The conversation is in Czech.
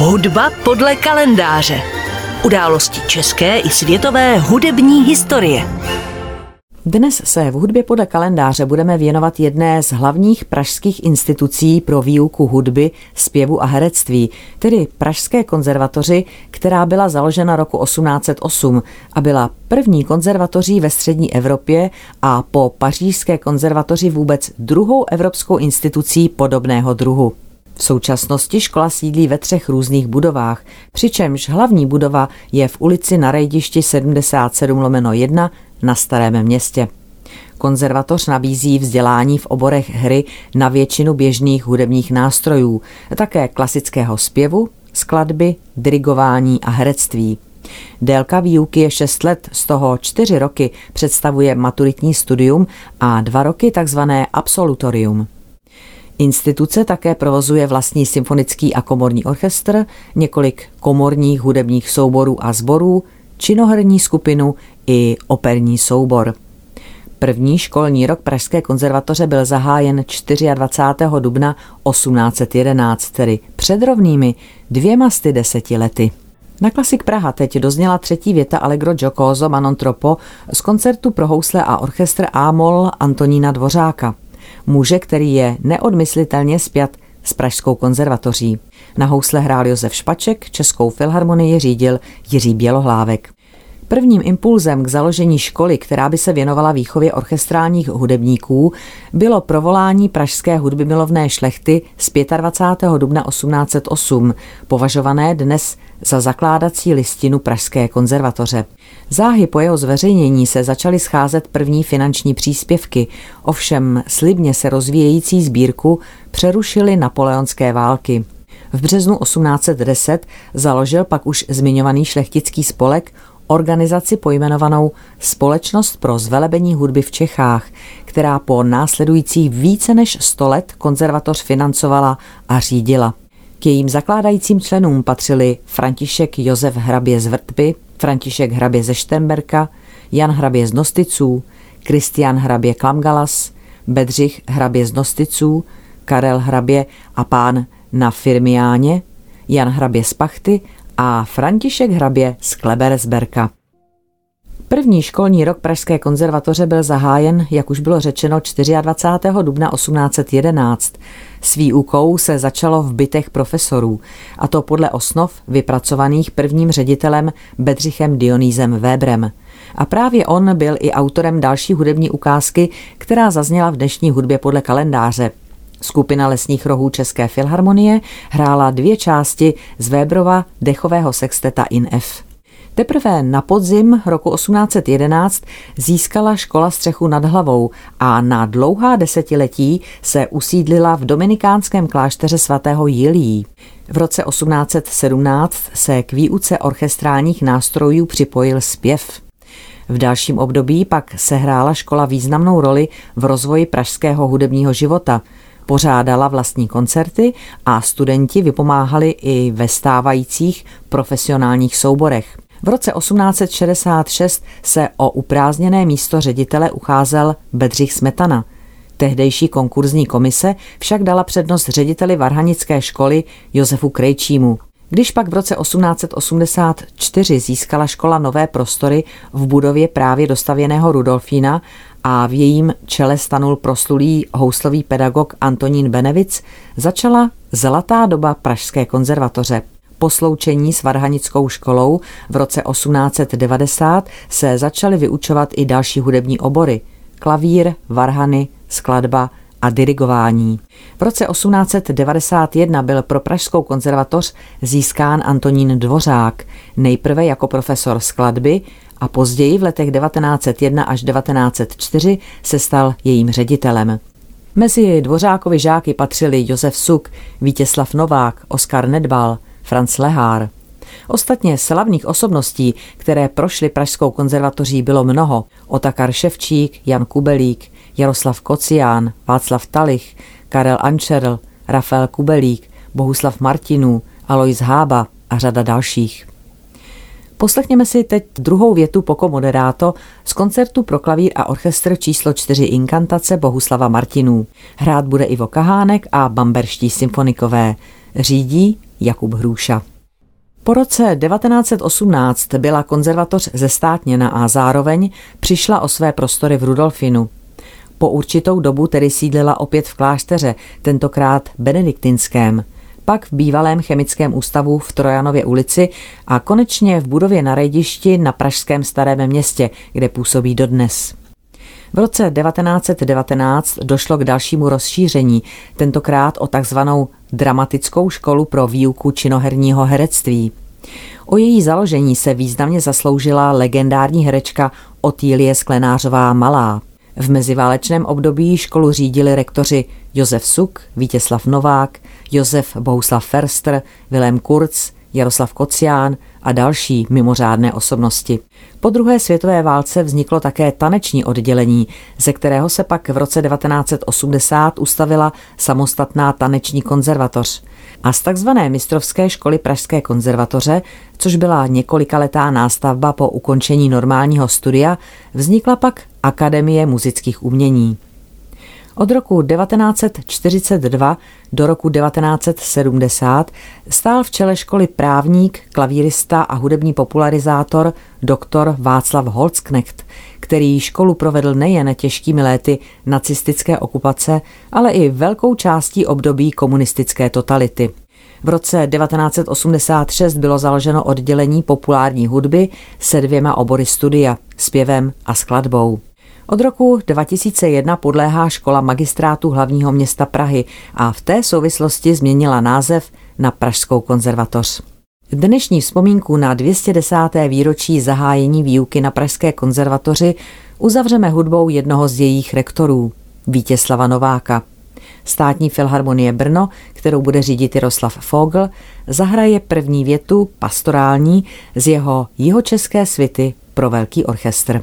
Hudba podle kalendáře. Události české i světové hudební historie. Dnes se v hudbě podle kalendáře budeme věnovat jedné z hlavních pražských institucí pro výuku hudby, zpěvu a herectví, tedy Pražské konzervatoři, která byla založena roku 1808 a byla první konzervatoří ve střední Evropě a po pařížské konzervatoři vůbec druhou evropskou institucí podobného druhu. V současnosti škola sídlí ve třech různých budovách, přičemž hlavní budova je v ulici na rejdišti 77 lomeno 1 na Starém městě. Konzervatoř nabízí vzdělání v oborech hry na většinu běžných hudebních nástrojů, také klasického zpěvu, skladby, dirigování a herectví. Délka výuky je 6 let, z toho 4 roky představuje maturitní studium a 2 roky takzvané absolutorium. Instituce také provozuje vlastní symfonický a komorní orchestr, několik komorních hudebních souborů a sborů, činoherní skupinu i operní soubor. První školní rok Pražské konzervatoře byl zahájen 24. dubna 1811, tedy před rovnými dvěma sty deseti lety. Na Klasik Praha teď dozněla třetí věta Allegro Giocoso Manon Tropo z koncertu pro housle a orchestr Amol Antonína Dvořáka muže, který je neodmyslitelně spjat s Pražskou konzervatoří. Na housle hrál Josef Špaček, Českou filharmonii řídil Jiří Bělohlávek. Prvním impulzem k založení školy, která by se věnovala výchově orchestrálních hudebníků, bylo provolání pražské hudby milovné šlechty z 25. dubna 1808, považované dnes za zakládací listinu Pražské konzervatoře. Záhy po jeho zveřejnění se začaly scházet první finanční příspěvky, ovšem slibně se rozvíjející sbírku přerušily napoleonské války. V březnu 1810 založil pak už zmiňovaný šlechtický spolek organizaci pojmenovanou Společnost pro zvelebení hudby v Čechách, která po následujících více než 100 let konzervatoř financovala a řídila. K jejím zakládajícím členům patřili František Josef Hrabě z Vrtby, František Hrabě ze Štemberka, Jan Hrabě z Nosticů, Kristian Hrabě Klamgalas, Bedřich Hrabě z Nosticů, Karel Hrabě a pán na Firmiáně, Jan Hrabě z Pachty a František Hrabě z Klebersberka. První školní rok Pražské konzervatoře byl zahájen, jak už bylo řečeno, 24. dubna 1811. S výukou se začalo v bytech profesorů, a to podle osnov vypracovaných prvním ředitelem Bedřichem Dionýzem Webrem. A právě on byl i autorem další hudební ukázky, která zazněla v dnešní hudbě podle kalendáře. Skupina lesních rohů České filharmonie hrála dvě části z Weberova dechového sexteta in F. Teprve na podzim roku 1811 získala škola střechu nad hlavou a na dlouhá desetiletí se usídlila v dominikánském klášteře svatého Jilí. V roce 1817 se k výuce orchestrálních nástrojů připojil zpěv. V dalším období pak sehrála škola významnou roli v rozvoji pražského hudebního života – pořádala vlastní koncerty a studenti vypomáhali i ve stávajících profesionálních souborech. V roce 1866 se o uprázdněné místo ředitele ucházel Bedřich Smetana. Tehdejší konkurzní komise však dala přednost řediteli Varhanické školy Josefu Krejčímu. Když pak v roce 1884 získala škola nové prostory v budově právě dostavěného Rudolfína a v jejím čele stanul proslulý houslový pedagog Antonín Benevic, začala zlatá doba Pražské konzervatoře. Po sloučení s Varhanickou školou v roce 1890 se začaly vyučovat i další hudební obory – klavír, varhany, skladba a dirigování. V roce 1891 byl pro Pražskou konzervatoř získán Antonín Dvořák, nejprve jako profesor skladby a později v letech 1901 až 1904 se stal jejím ředitelem. Mezi Dvořákovi žáky patřili Josef Suk, Vítězslav Novák, Oskar Nedbal, Franz Lehár. Ostatně slavných osobností, které prošly Pražskou konzervatoří, bylo mnoho. Otakar Ševčík, Jan Kubelík, Jaroslav Kocián, Václav Talich, Karel Ančerl, Rafael Kubelík, Bohuslav Martinů, Alois Hába a řada dalších. Poslechněme si teď druhou větu Poko Moderato z koncertu pro klavír a orchestr číslo 4 Inkantace Bohuslava Martinů. Hrát bude Ivo Kahánek a bamberští symfonikové. Řídí Jakub Hrůša. Po roce 1918 byla konzervatoř zestátněna a zároveň přišla o své prostory v Rudolfinu. Po určitou dobu tedy sídlila opět v klášteře, tentokrát benediktinském, pak v bývalém chemickém ústavu v Trojanově ulici a konečně v budově na rejdišti na Pražském starém městě, kde působí dodnes. V roce 1919 došlo k dalšímu rozšíření, tentokrát o takzvanou dramatickou školu pro výuku činoherního herectví. O její založení se významně zasloužila legendární herečka Otýlie Sklenářová Malá. V meziválečném období školu řídili rektoři Josef Suk, Vítězslav Novák, Josef Bohuslav Ferster, Vilém Kurz, Jaroslav Kocián a další mimořádné osobnosti. Po druhé světové válce vzniklo také taneční oddělení, ze kterého se pak v roce 1980 ustavila samostatná taneční konzervatoř. A z takzvané mistrovské školy Pražské konzervatoře, což byla několikaletá nástavba po ukončení normálního studia, vznikla pak Akademie muzických umění. Od roku 1942 do roku 1970 stál v čele školy právník, klavírista a hudební popularizátor doktor Václav Holzknecht, který školu provedl nejen těžkými léty nacistické okupace, ale i velkou částí období komunistické totality. V roce 1986 bylo založeno oddělení populární hudby se dvěma obory studia, zpěvem a skladbou. Od roku 2001 podléhá škola magistrátu hlavního města Prahy a v té souvislosti změnila název na Pražskou konzervatoř. Dnešní vzpomínku na 210. výročí zahájení výuky na Pražské konzervatoři uzavřeme hudbou jednoho z jejich rektorů, Vítězslava Nováka. Státní filharmonie Brno, kterou bude řídit Jaroslav Fogl, zahraje první větu pastorální z jeho jihočeské svity pro velký orchestr.